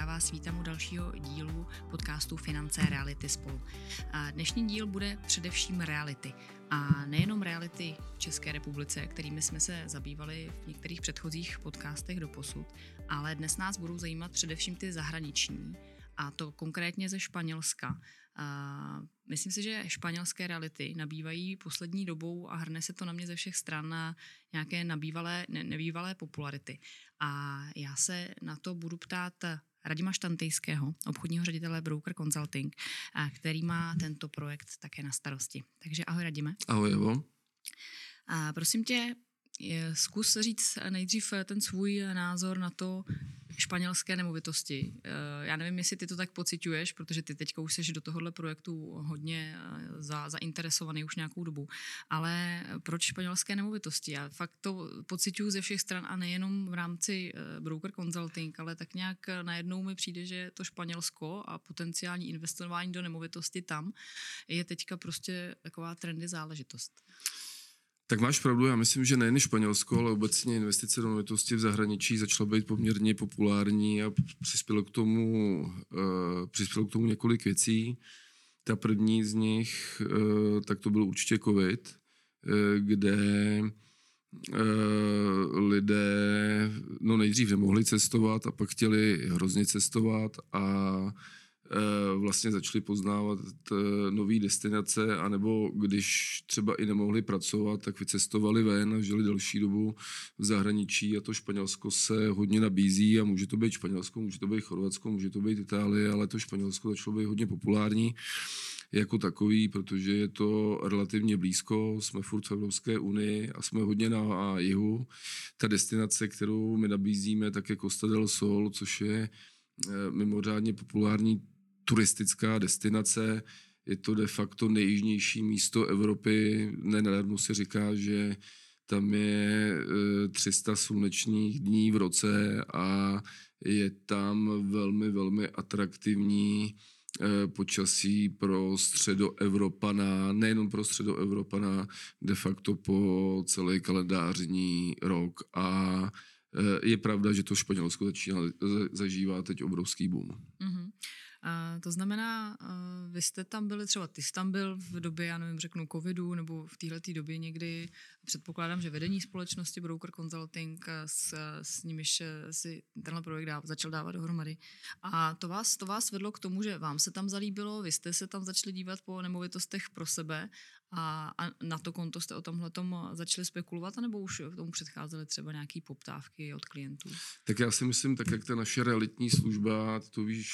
já vás vítám u dalšího dílu podcastu Finance Reality spolu. A dnešní díl bude především reality. A nejenom reality v České republice, kterými jsme se zabývali v některých předchozích podcastech do posud, ale dnes nás budou zajímat především ty zahraniční, a to konkrétně ze Španělska. A myslím si, že španělské reality nabývají poslední dobou a hrne se to na mě ze všech stran na nějaké nabývalé, ne, nebývalé popularity. A já se na to budu ptát Radima Štantejského, obchodního ředitele Broker Consulting, který má tento projekt také na starosti. Takže ahoj Radime. Ahoj Evo. A prosím tě, zkus říct nejdřív ten svůj názor na to, španělské nemovitosti. Eh, já nevím, jestli ty to tak pociťuješ, protože ty teďka už jsi do tohohle projektu hodně eh, za, zainteresovaný už nějakou dobu. Ale proč španělské nemovitosti? Já fakt to pociťuji ze všech stran a nejenom v rámci eh, broker consulting, ale tak nějak najednou mi přijde, že to Španělsko a potenciální investování do nemovitosti tam je teďka prostě taková trendy záležitost. Tak máš pravdu, já myslím, že nejen Španělsko, ale obecně investice do nemovitosti v zahraničí začala být poměrně populární a přispělo k tomu, uh, přispělo k tomu několik věcí. Ta první z nich, uh, tak to byl určitě covid, uh, kde lidé no nejdřív nemohli cestovat a pak chtěli hrozně cestovat a vlastně začali poznávat eh, nové destinace, anebo když třeba i nemohli pracovat, tak vycestovali ven a žili další dobu v zahraničí a to Španělsko se hodně nabízí a může to být Španělsko, může to být Chorvatsko, může to být Itálie, ale to Španělsko začalo být hodně populární jako takový, protože je to relativně blízko, jsme furt v Evropské unii a jsme hodně na jihu. Ta destinace, kterou my nabízíme, tak je Costa del Sol, což je eh, mimořádně populární turistická destinace, je to de facto nejjižnější místo Evropy. Nenadarmo se říká, že tam je 300 e, slunečních dní v roce a je tam velmi, velmi atraktivní e, počasí pro středoevropana, nejenom pro středoevropana, de facto po celý kalendářní rok. A e, je pravda, že to Španělsko začíná zažívá teď obrovský boom. Mm-hmm. A to znamená, vy jste tam byli, třeba ty jsi tam byl v době, já nevím, řeknu covidu, nebo v této době někdy, předpokládám, že vedení společnosti Broker Consulting, s, s nimiž si tenhle projekt dáv, začal dávat dohromady. A to vás, to vás vedlo k tomu, že vám se tam zalíbilo, vy jste se tam začali dívat po nemovitostech pro sebe a, a na to konto jste o tomhle začali spekulovat, anebo už k tomu předcházely třeba nějaké poptávky od klientů? Tak já si myslím, tak jak ta naše realitní služba, to víš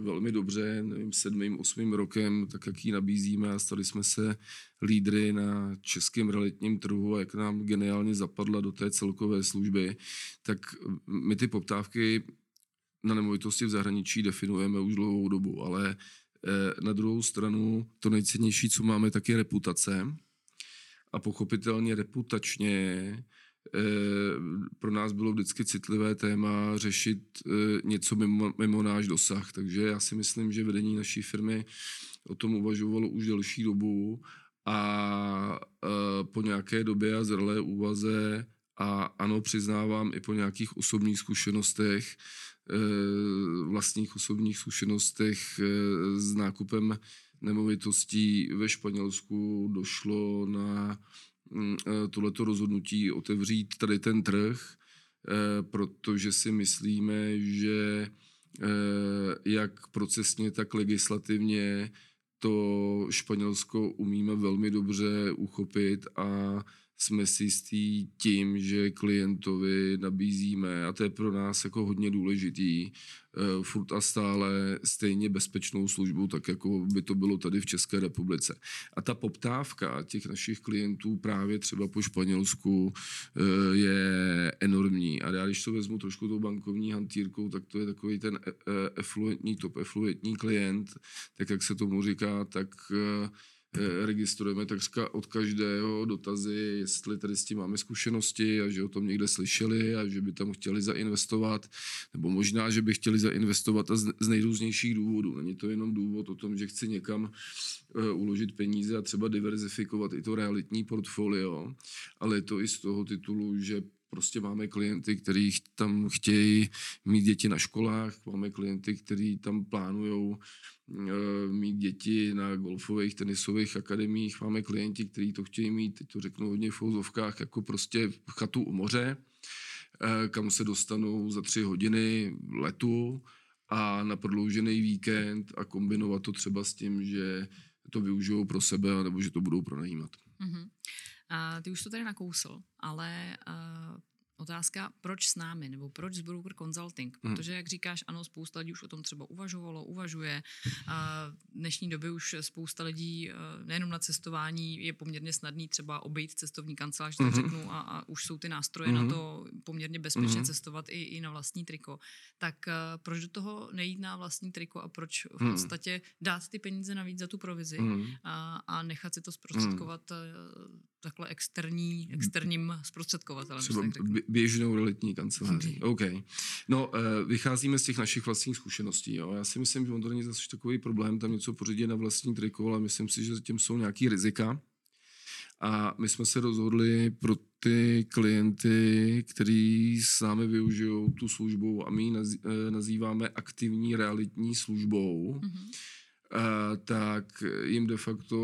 velmi dobře, nevím, sedmým, osmým rokem, tak jak ji nabízíme a stali jsme se lídry na českém realitním trhu a jak nám geniálně zapadla do té celkové služby, tak my ty poptávky na nemovitosti v zahraničí definujeme už dlouhou dobu, ale Eh, na druhou stranu to nejcennější, co máme, tak je reputace. A pochopitelně reputačně eh, pro nás bylo vždycky citlivé téma řešit eh, něco mimo, mimo náš dosah. Takže já si myslím, že vedení naší firmy o tom uvažovalo už delší dobu a po nějaké době a zralé úvaze a ano, přiznávám i po nějakých osobních zkušenostech, Eh, vlastních osobních zkušenostech eh, s nákupem nemovitostí ve Španělsku došlo na mm, eh, tohleto rozhodnutí otevřít tady ten trh, protože si myslíme, že jak procesně, tak legislativně to Španělsko umíme velmi dobře uchopit a jsme si jistí tím, že klientovi nabízíme, a to je pro nás jako hodně důležitý, uh, furt a stále stejně bezpečnou službu, tak jako by to bylo tady v České republice. A ta poptávka těch našich klientů právě třeba po Španělsku uh, je enormní. A já když to vezmu trošku tou bankovní hantýrkou, tak to je takový ten efluentní, top efluentní klient, tak jak se tomu říká, tak Eh, registrujeme takřka od každého dotazy, jestli tady s tím máme zkušenosti a že o tom někde slyšeli a že by tam chtěli zainvestovat, nebo možná, že by chtěli zainvestovat a z nejrůznějších důvodů. Není to jenom důvod o tom, že chci někam uh, uložit peníze a třeba diverzifikovat i to realitní portfolio, ale je to i z toho titulu, že prostě máme klienty, kteří tam chtějí mít děti na školách, máme klienty, kteří tam plánují mít děti na golfových, tenisových akademiích, máme klienti, kteří to chtějí mít, teď to řeknu hodně v fouzovkách, jako prostě chatu u moře, kam se dostanou za tři hodiny letu a na prodloužený víkend a kombinovat to třeba s tím, že to využijou pro sebe, nebo že to budou pronajímat. Mm-hmm. A ty už to tady nakousl, ale uh, Otázka, proč s námi, nebo proč s Broker Consulting? Hmm. Protože, jak říkáš, ano, spousta lidí už o tom třeba uvažovalo, uvažuje. A v dnešní době už spousta lidí, eh, nejenom na cestování, je poměrně snadný třeba obejít cestovní kancelář, tak hmm. řeknu, a, a už jsou ty nástroje hmm. na to poměrně bezpečně hmm. cestovat i, i na vlastní triko. Tak proč do toho nejít na vlastní triko a proč v hmm. podstatě dát ty peníze navíc za tu provizi hmm. a, a nechat si to zprostředkovat hmm takhle externí, externím zprostředkovatelem. Třeba běžnou realitní kanceláří. OK. No, uh, vycházíme z těch našich vlastních zkušeností. Jo. Já si myslím, že on to není zase takový problém tam něco pořídit na vlastní triko, ale myslím si, že zatím jsou nějaký rizika. A my jsme se rozhodli pro ty klienty, kteří s námi využijou tu službu a my ji eh, nazýváme aktivní realitní službou. Mm-hmm tak jim de facto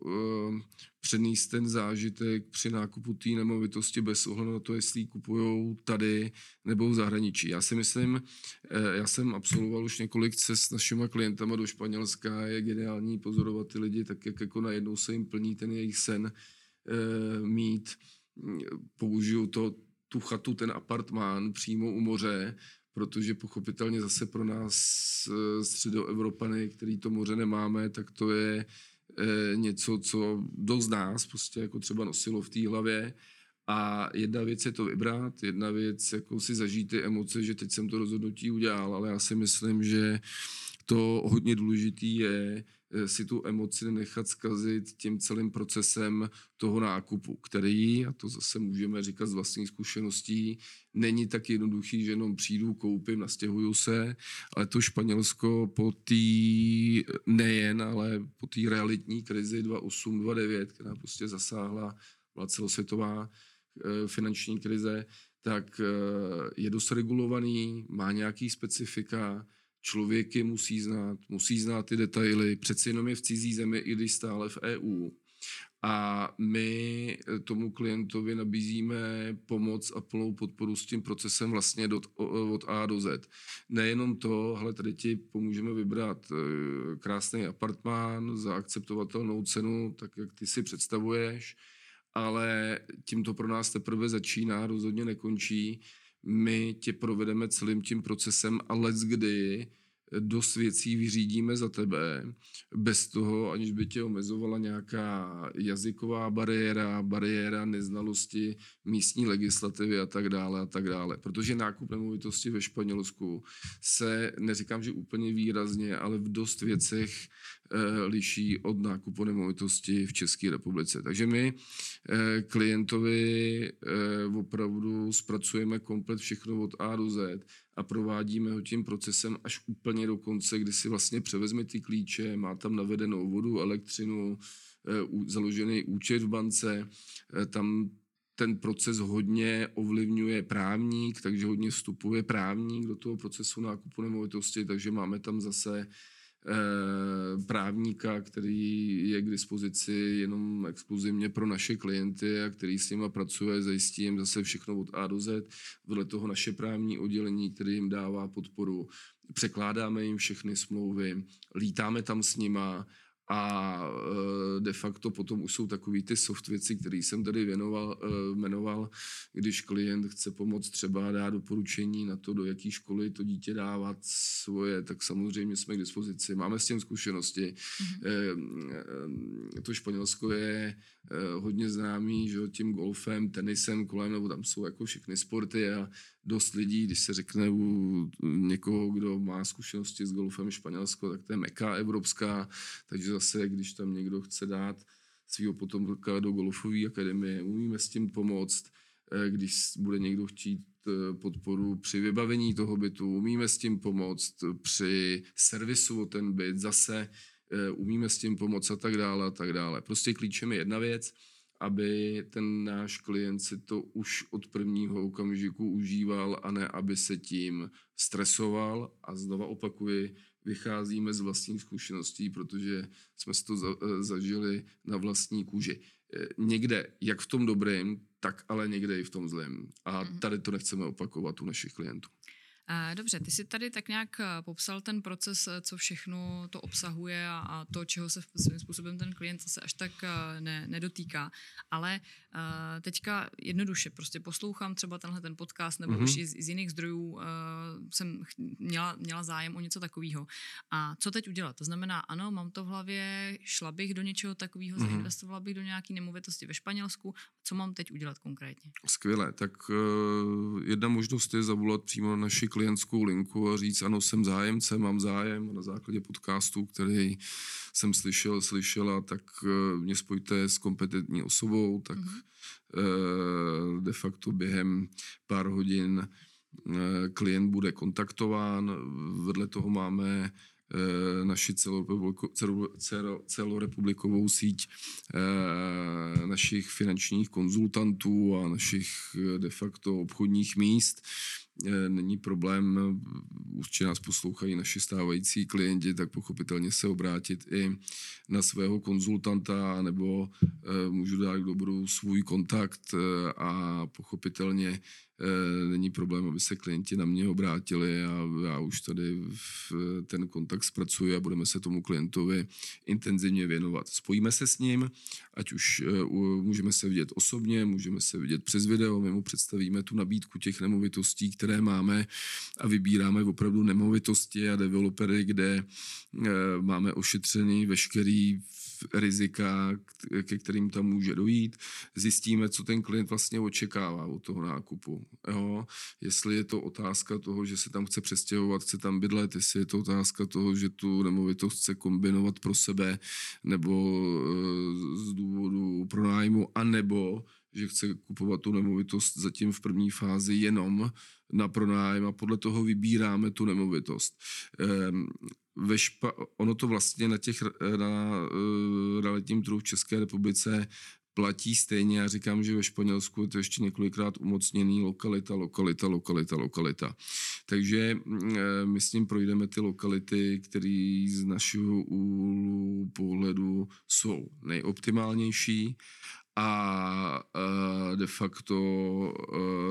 uh, přenést ten zážitek při nákupu té nemovitosti bez ohledu na to, jestli ji kupují tady nebo v zahraničí. Já si myslím, eh, já jsem absolvoval už několik cest s našimi klientama do Španělska, je geniální pozorovat ty lidi, tak jak jako najednou se jim plní ten jejich sen uh, mít, použiju to, tu chatu, ten apartmán přímo u moře, protože pochopitelně zase pro nás eh, středoevropany, který to moře nemáme, tak to je eh, něco, co dost nás prostě jako třeba nosilo v té hlavě. A jedna věc je to vybrat, jedna věc jako si zažít ty emoce, že teď jsem to rozhodnutí udělal, ale já si myslím, že to hodně důležitý je si tu emoci nechat zkazit tím celým procesem toho nákupu, který, a to zase můžeme říkat z vlastních zkušeností, není tak jednoduchý, že jenom přijdu, koupím, nastěhuju se, ale to Španělsko po té nejen, ale po té realitní krizi 2008-2009, která prostě zasáhla, byla celosvětová eh, finanční krize, tak eh, je dost regulovaný, má nějaký specifika, člověk je musí znát, musí znát ty detaily, přeci jenom je v cizí zemi, i když stále v EU. A my tomu klientovi nabízíme pomoc a plnou podporu s tím procesem vlastně od, od A do Z. Nejenom to, ale tady ti pomůžeme vybrat eh, krásný apartmán za akceptovatelnou cenu, tak jak ty si představuješ, ale tím to pro nás teprve začíná, rozhodně nekončí my tě provedeme celým tím procesem a let kdy dost věcí vyřídíme za tebe, bez toho, aniž by tě omezovala nějaká jazyková bariéra, bariéra neznalosti místní legislativy a tak dále a tak dále. Protože nákup nemovitosti ve Španělsku se, neříkám, že úplně výrazně, ale v dost věcech Eh, liší od nákupu nemovitosti v České republice. Takže my eh, klientovi eh, opravdu zpracujeme komplet všechno od A do Z a provádíme ho tím procesem až úplně do konce, kdy si vlastně převezme ty klíče, má tam navedenou vodu, elektřinu, založený účet v bance, tam ten proces hodně ovlivňuje právník, takže hodně vstupuje právník do toho procesu nákupu nemovitosti, takže máme tam zase Eh, právníka, který je k dispozici jenom exkluzivně pro naše klienty a který s nimi pracuje, zajistí jim zase všechno od A do Z. Vedle toho naše právní oddělení, který jim dává podporu. Překládáme jim všechny smlouvy, lítáme tam s nima a eh, de facto potom už jsou takový ty soft věci, které jsem tady věnoval, eh, jmenoval, když klient chce pomoct třeba dát doporučení na to, do jaké školy to dítě dávat svoje, tak samozřejmě jsme k dispozici. Máme s tím zkušenosti. Mm-hmm. To Španělsko je hodně známý že, tím golfem, tenisem kolem, nebo tam jsou jako všechny sporty a dost lidí, když se řekne u někoho, kdo má zkušenosti s golfem Španělsko, tak to je meka evropská, takže zase, když tam někdo chce dát svého potomka do golfové akademie, umíme s tím pomoct, eh, když bude někdo chtít eh, podporu při vybavení toho bytu, umíme s tím pomoct při servisu o ten byt, zase eh, umíme s tím pomoct a tak dále a tak dále. Prostě klíčem je jedna věc aby ten náš klient si to už od prvního okamžiku užíval a ne, aby se tím stresoval. A znova opakuji, vycházíme z vlastních zkušeností, protože jsme si to eh, zažili na vlastní kůži. Eh, někde, jak v tom dobrém, tak ale někde i v tom zlém. A mhm. tady to nechceme opakovat u našich klientů. Dobře, ty si tady tak nějak eh, popsal ten proces, eh, co všechno to obsahuje a, a to, čeho se svým způsobem ten klient se až tak eh, ne, nedotýká. Ale teďka jednoduše, prostě poslouchám třeba tenhle ten podcast, nebo mm-hmm. už i z, z jiných zdrojů jsem měla, měla zájem o něco takového. A co teď udělat? To znamená, ano, mám to v hlavě, šla bych do něčeho takového, mm-hmm. zainvestovala bych do nějaké nemovitosti ve Španělsku. Co mám teď udělat konkrétně? Skvěle, tak jedna možnost je zavolat přímo na naši klientskou linku a říct, ano, jsem zájemce, mám zájem na základě podcastu, který jsem slyšel, slyšela, tak eh, mě spojte s kompetentní osobou, tak mm-hmm. de facto během pár hodin eh, klient bude kontaktován. Vedle toho máme naši celorepublikovou síť našich finančních konzultantů a našich de facto obchodních míst, není problém, určitě nás poslouchají naši stávající klienti, tak pochopitelně se obrátit i na svého konzultanta, nebo e, můžu dát k svůj kontakt e, a pochopitelně není problém, aby se klienti na mě obrátili a já už tady ten kontakt zpracuji a budeme se tomu klientovi intenzivně věnovat. Spojíme se s ním, ať už můžeme se vidět osobně, můžeme se vidět přes video, my mu představíme tu nabídku těch nemovitostí, které máme a vybíráme opravdu nemovitosti a developery, kde eh, máme ošetřený veškerý rizika, ke kterým tam může dojít. Zjistíme, co ten klient vlastně očekává od toho nákupu. Jo? Jestli je to otázka toho, že se tam chce přestěhovat, chce tam bydlet, jestli je to otázka toho, že tu nemovitost chce kombinovat pro sebe nebo eh, z důvodu pronájmu, anebo že chce kupovat tu nemovitost zatím v první fázi jenom na pronájem a podle toho vybíráme tu nemovitost. Ehm, ve špa, ono to vlastně na těch na uh, realitním trhu v České republice platí stejně. Já říkám, že ve Španělsku je to ještě několikrát umocněný lokalita, lokalita, lokalita, lokalita. Takže e, my s ním projdeme ty lokality, které z našeho úhlu pohledu jsou nejoptimálnější a de facto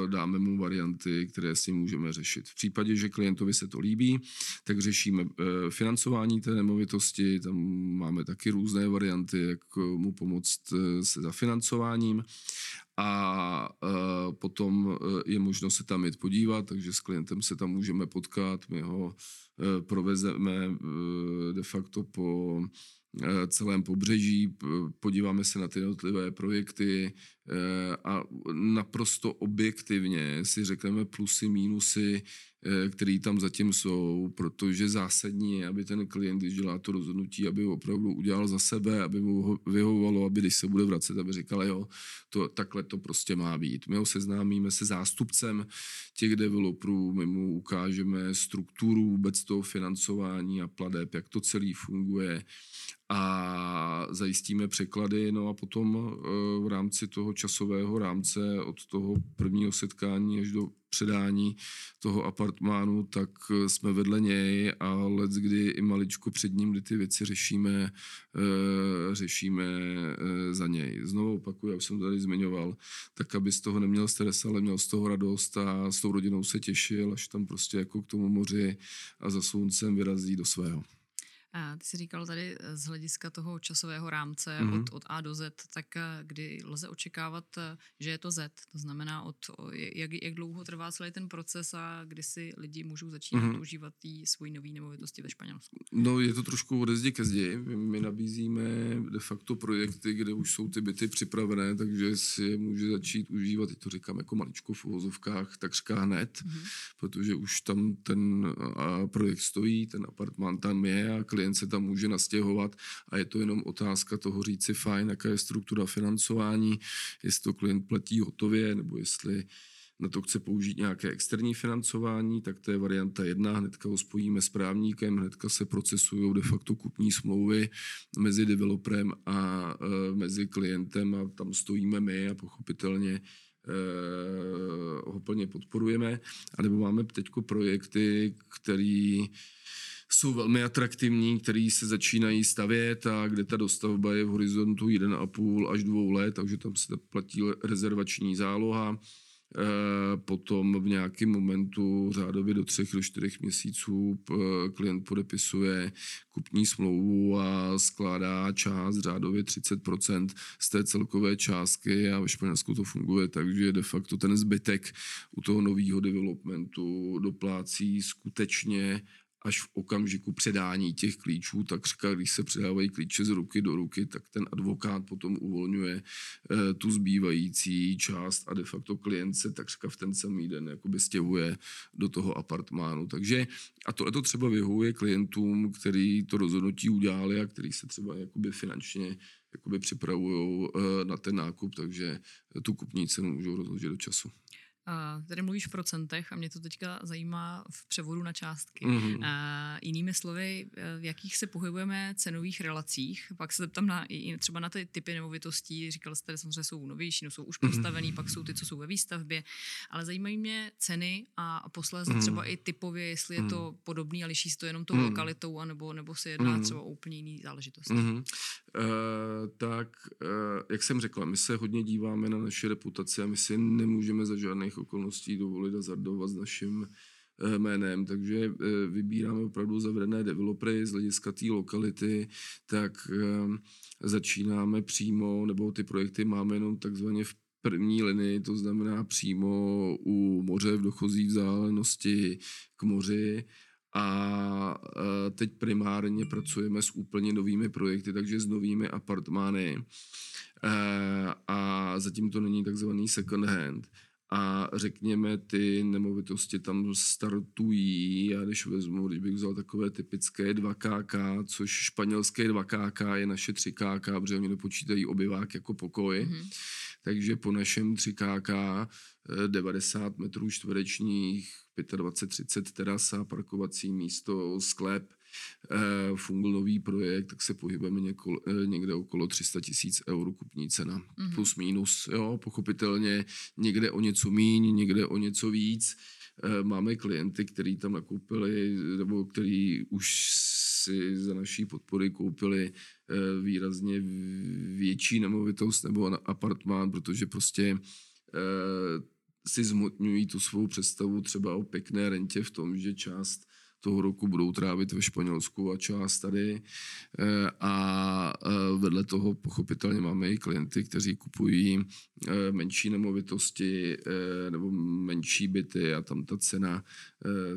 dáme mu varianty, které si můžeme řešit. V případě, že klientovi se to líbí, tak řešíme e, financování té nemovitosti, tam máme taky různé varianty, jak mu pomoct e, se zafinancováním. A potom e, je možno se tam jít podívat, takže s klientem se tam můžeme potkat, my ho provezeme de facto po celém pobřeží, podíváme se na ty jednotlivé projekty eh, a naprosto objektivně si řekneme plusy, mínusy, eh, které tam zatím jsou, protože zásadní je, aby ten klient, když dělá to rozhodnutí, aby ho opravdu udělal za sebe, aby mu ho vyhovovalo, aby když se bude vracet, aby říkal, jo, to, takhle to prostě má být. My ho seznámíme se zástupcem těch developerů, my mu ukážeme strukturu vůbec toho financování a pladeb, jak to celý funguje a zajistíme překlady, no a potom eh, v rámci toho časového rámce od toho prvního setkání až do předání toho apartmánu, tak eh, jsme vedle něj a let, kdy i maličko před ním, kdy ty věci řešíme, eh, řešíme za něj. Znovu opakuju, jak jsem tady zmiňoval, tak aby z toho neměl stres, ale měl z toho radost a s tou rodinou se těšil, až tam prostě jako k tomu moři a za sluncem vyrazí do svého. A ty jsi říkal tady eh, z hlediska toho časového rámce mm-hmm. od, od A do Z, tak eh, kdy lze očekávat, eh, že je to Z? To znamená, od, jak, jak dlouho trvá celý ten proces a kdy si lidi můžou začínat mm-hmm. užívat tý svůj nový nemovitosti ve Španělsku? No, je to trošku ode zdi ke zdi. My, my nabízíme de facto projekty, kde už jsou ty byty připravené, takže si je může začít užívat, teď to říkám jako maličko v uvozovkách, takřka hned, mm-hmm. protože už tam ten projekt stojí, ten apartmán tam je a klient se tam může nastěhovat a je to jenom otázka toho říci fajn, jaká je struktura financování, jestli to klient platí hotově, nebo jestli na to chce použít nějaké externí financování, tak to je varianta jedna, hnedka ho spojíme s právníkem, hnedka se procesují de facto kupní smlouvy mezi developerem a e, mezi klientem a tam stojíme my a pochopitelně ho plně podporujeme. A nebo máme teď projekty, které jsou velmi atraktivní, který se začínají stavět a kde ta dostavba je v horizontu 1,5 až 2 let, takže tam se platí rezervační záloha. E, potom v nějakém momentu řádově do třech do čtyřech měsíců klient podepisuje kupní smlouvu a skládá část řádově 30% z té celkové částky a ve Španělsku to funguje tak, že de facto ten zbytek u toho nového developmentu doplácí skutečně až v okamžiku předání těch klíčů, takřka když se předávají klíče z ruky do ruky, tak ten advokát potom uvolňuje e, tu zbývající část a de facto klient se takřka v ten samý den jakoby stěhuje do toho apartmánu. Takže a tohle to třeba vyhovuje klientům, který to rozhodnutí udělali a který se třeba jakoby finančně jakoby připravují e, na ten nákup, takže tu kupní cenu můžou rozložit do času. Uh, tady mluvíš v procentech a mě to teďka zajímá v převodu na částky. Mm-hmm. Uh, jinými slovy, v jakých se pohybujeme cenových relacích? Pak se zeptám na, i třeba na ty typy nemovitostí. Říkal jste, že samozřejmě jsou novější, no jsou už mhm. postavený, mm-hmm. pak jsou ty, co jsou ve výstavbě. Ale zajímají mě ceny a posléze mm-hmm. třeba i typově, jestli je to mhm. podobný a liší se to jenom tou mm-hmm. lokalitou, anebo, nebo se jedná mm-hmm. třeba o úplně jiný záležitosti. Mm-hmm. Uh, tak, uh, jak jsem řekla, my se hodně díváme na naše reputaci a my si nemůžeme za žádných okolností dovolit hazardovat s naším eh, jménem, takže eh, vybíráme opravdu zavedené developery z hlediska té lokality, tak eh, začínáme přímo, nebo ty projekty máme jenom takzvaně v první linii, to znamená přímo u moře v dochozí vzdálenosti k moři. A teď primárně pracujeme s úplně novými projekty, takže s novými apartmány. A zatím to není takzvaný second hand a řekněme, ty nemovitosti tam startují, já když vezmu, když bych vzal takové typické 2KK, což španělské 2KK je naše 3KK, protože oni nepočítají obyvák jako pokoj, mm-hmm. takže po našem 3KK 90 metrů čtverečních, 25-30 terasa, parkovací místo, sklep, Eh, fungl nový projekt, tak se pohybujeme něko, eh, někde okolo 300 tisíc eur kupní cena. Mm-hmm. Plus minus, jo, pochopitelně někde o něco míň, někde o něco víc. Eh, máme klienty, který tam nakoupili, nebo který už si za naší podpory koupili výrazně větší nemovitost nebo apartmán, protože prostě si zmotňují tu svou představu třeba o pěkné rentě v tom, že část toho roku budou trávit ve Španělsku a část tady. Eh, a eh, vedle toho pochopitelně máme i klienty, kteří kupují eh, menší nemovitosti nebo menší byty a tam ta cena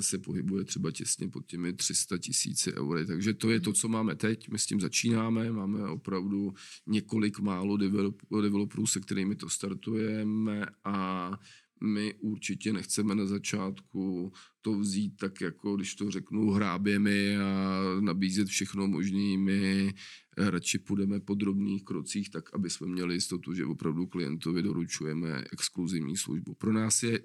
se pohybuje třeba těsně pod těmi 300 tisíci eury. Takže to je to, co máme teď. My s tím začínáme. Máme opravdu několik málo developerů, se kterými to startujeme a my určitě nechceme na začátku to vzít tak, jako když to řeknu, hráběmi a nabízet všechno možné. My radši půjdeme po drobných krocích, tak aby jsme měli jistotu, že opravdu klientovi doručujeme exkluzivní službu. Pro nás je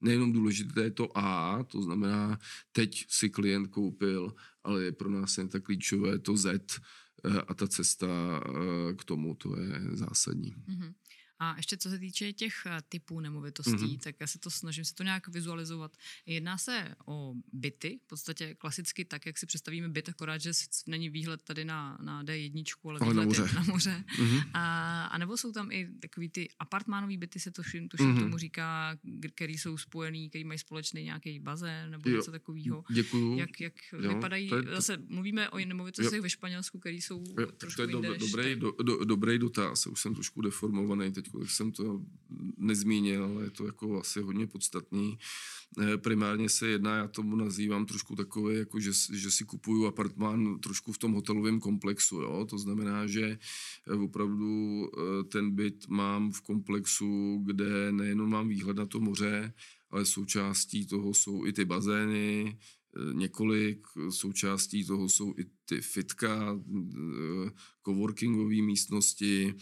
nejenom důležité to A, to znamená, teď si klient koupil, ale je pro nás jen tak klíčové to Z eh, a ta cesta eh, k tomu, to je zásadní. Mm-hmm. A ještě co se týče těch eh, typů nemovitostí, mm-hmm. tak já se to snažím se to nějak vizualizovat. Jedná se o byty, v podstatě klasicky tak, jak si představíme byt, akorát, že není výhled tady na, na D1, ale, ale na moře. na moře. Mm-hmm. A, a nebo jsou tam i takový ty apartmánové byty, se to tuším mm-hmm. tomu říká, který jsou spojený, který mají společný nějaký bazén nebo jo. něco takového. Děkuju. Jak, jak jo, vypadají, to je, to... zase mluvíme o nemovitostech jo. ve Španělsku, který jsou jo, trošku to je do, dobrý, do, do, dobrý dotaz, už jsem trošku deformovaný teď jsem to nezmínil, ale je to jako asi hodně podstatný. Eh, primárně se jedná, já tomu nazývám trošku takové, jako že, že si kupuju apartmán trošku v tom hotelovém komplexu. Jo? To znamená, že eh, opravdu eh, ten byt mám v komplexu, kde nejenom mám výhled na to moře, ale součástí toho jsou i ty bazény, několik, součástí toho jsou i ty fitka, coworkingové místnosti,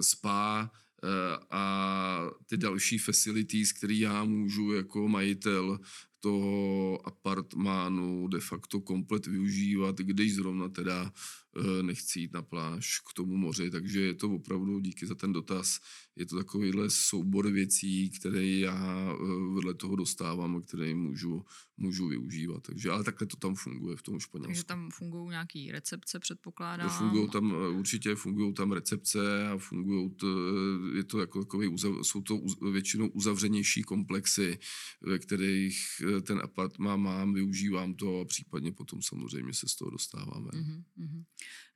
spa, a ty další facilities, které já můžu jako majitel toho apartmánu de facto komplet využívat, když zrovna teda eh, nechci jít na pláž k tomu moři, takže je to opravdu díky za ten dotaz je to takovýhle soubor věcí, které já eh, vedle toho dostávám a které můžu, můžu využívat. Takže, ale takhle to tam funguje v tom Španělsku. Takže tam fungují nějaké recepce, předpokládám? Fungují tam, eh, určitě fungují tam recepce a fungují, je to jako takový, jsou to většinou uzavřenější komplexy, ve kterých ten apartmán mám, využívám to a případně potom samozřejmě se z toho dostáváme. Mm-hmm.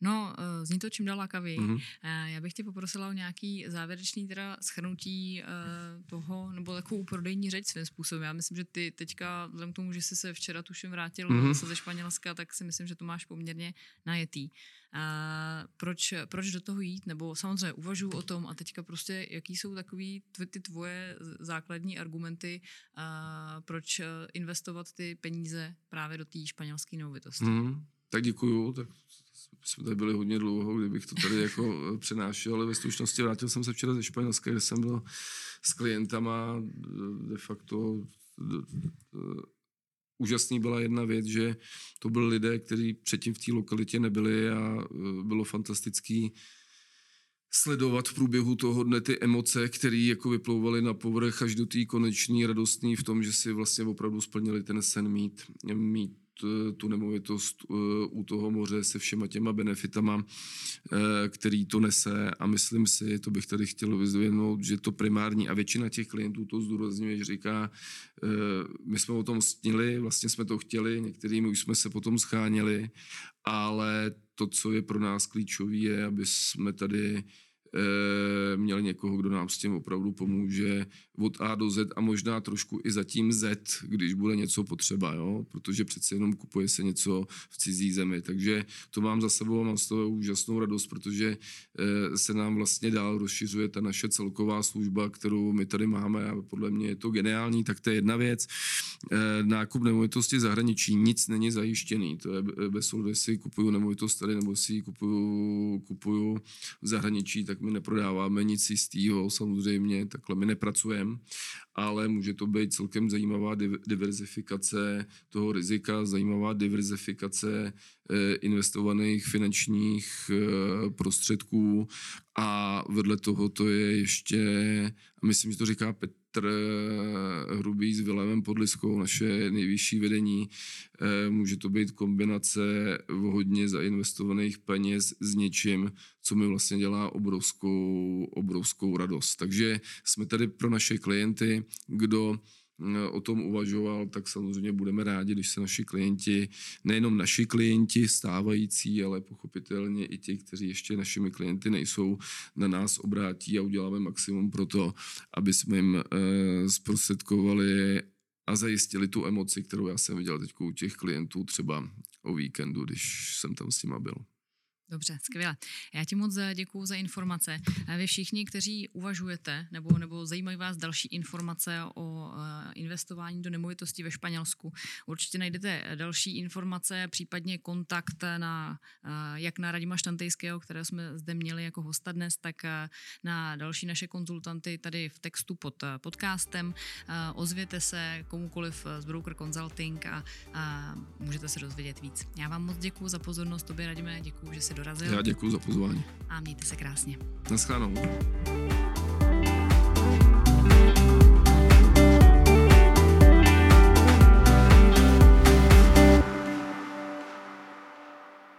No, zní to čím dál lákavěji. Mm-hmm. Já bych tě poprosila o nějaký závěrečný teda schrnutí uh, toho, nebo takovou prodejní řeč svým způsobem. Já myslím, že ty teďka, vzhledem k tomu, že jsi se včera tuším vrátil mm-hmm. ze Španělska, tak si myslím, že to máš poměrně najetý. Uh, proč, proč do toho jít? Nebo samozřejmě uvažuji o tom a teďka prostě, jaký jsou takový ty tvoje základní argumenty, uh, proč investovat ty peníze právě do té španělské nemovitosti? Mm, tak děkuju, tak jsme tady byli hodně dlouho, kdybych to tady jako eh, přenášel, ale ve stručnosti vrátil jsem se včera ze Španělska, kde jsem byl s klientama, de facto úžasný byla jedna věc, že to byli lidé, kteří předtím v té lokalitě nebyli a eh, bylo fantastický sledovat v průběhu toho dne ty emoce, které jako vyplouvaly na povrch až do té konečné radostný v tom, že si vlastně opravdu splnili ten sen mít, mít Eh, tu nemovitost eh, u toho moře se všema těma benefitama, eh, který to nese. A myslím si, to bych tady chtěl vyzvědnout, že to primární a většina těch klientů to zdůrazňuje, že říká, my jsme o tom snili, vlastně jsme to chtěli, některými už jsme se potom scháněli, ale to, co je pro nás klíčové, je, aby jsme tady e, měli někoho, kdo nám s tím opravdu pomůže od A do Z a možná trošku i zatím Z, když bude něco potřeba, jo? protože přece jenom kupuje se něco v cizí zemi. Takže to mám za sebou a mám z toho úžasnou radost, protože e, se nám vlastně dál rozšiřuje ta naše celková služba, kterou my tady máme a podle mě je to geniální, tak to je jedna věc. E, nákup nemovitosti zahraničí, nic není zajištěný. To je bez ohledu, jestli kupuju nemovitost tady nebo si ji kupuju, kupuju v zahraničí, tak my neprodáváme nic jistého, samozřejmě, takhle my nepracujeme, ale může to být celkem zajímavá diverzifikace toho rizika, zajímavá diverzifikace eh, investovaných finančních eh, prostředků a vedle toho to je ještě, myslím, že to říká Petr, eh, Hrubý s Vilemem Podliskou, naše nejvyšší vedení. Může to být kombinace hodně zainvestovaných peněz s něčím, co mi vlastně dělá obrovskou, obrovskou radost. Takže jsme tady pro naše klienty, kdo o tom uvažoval, tak samozřejmě budeme rádi, když se naši klienti, nejenom naši klienti stávající, ale pochopitelně i ti, kteří ještě našimi klienty nejsou, na nás obrátí a uděláme maximum pro to, aby jsme jim eh, zprostředkovali a zajistili tu emoci, kterou já jsem viděl teď u těch klientů třeba o víkendu, když jsem tam s nima byl. Dobře, skvěle. Já ti moc eh, děkuji za informace. Vy všichni, kteří uvažujete nebo, nebo zajímají vás další informace o eh, investování do nemovitostí ve Španělsku, určitě najdete další informace, případně kontakt na, eh, jak na Radima Štantejského, které jsme zde měli jako hosta dnes, tak na další naše konzultanty tady v textu pod podcastem. Ozvěte se komukoliv z Broker Consulting a, a můžete se dozvědět víc. Já vám moc děkuji za pozornost, tobě Radime, děkuji, že se dorazil. Já děkuji za pozvání. A mějte se krásně. Naschledanou.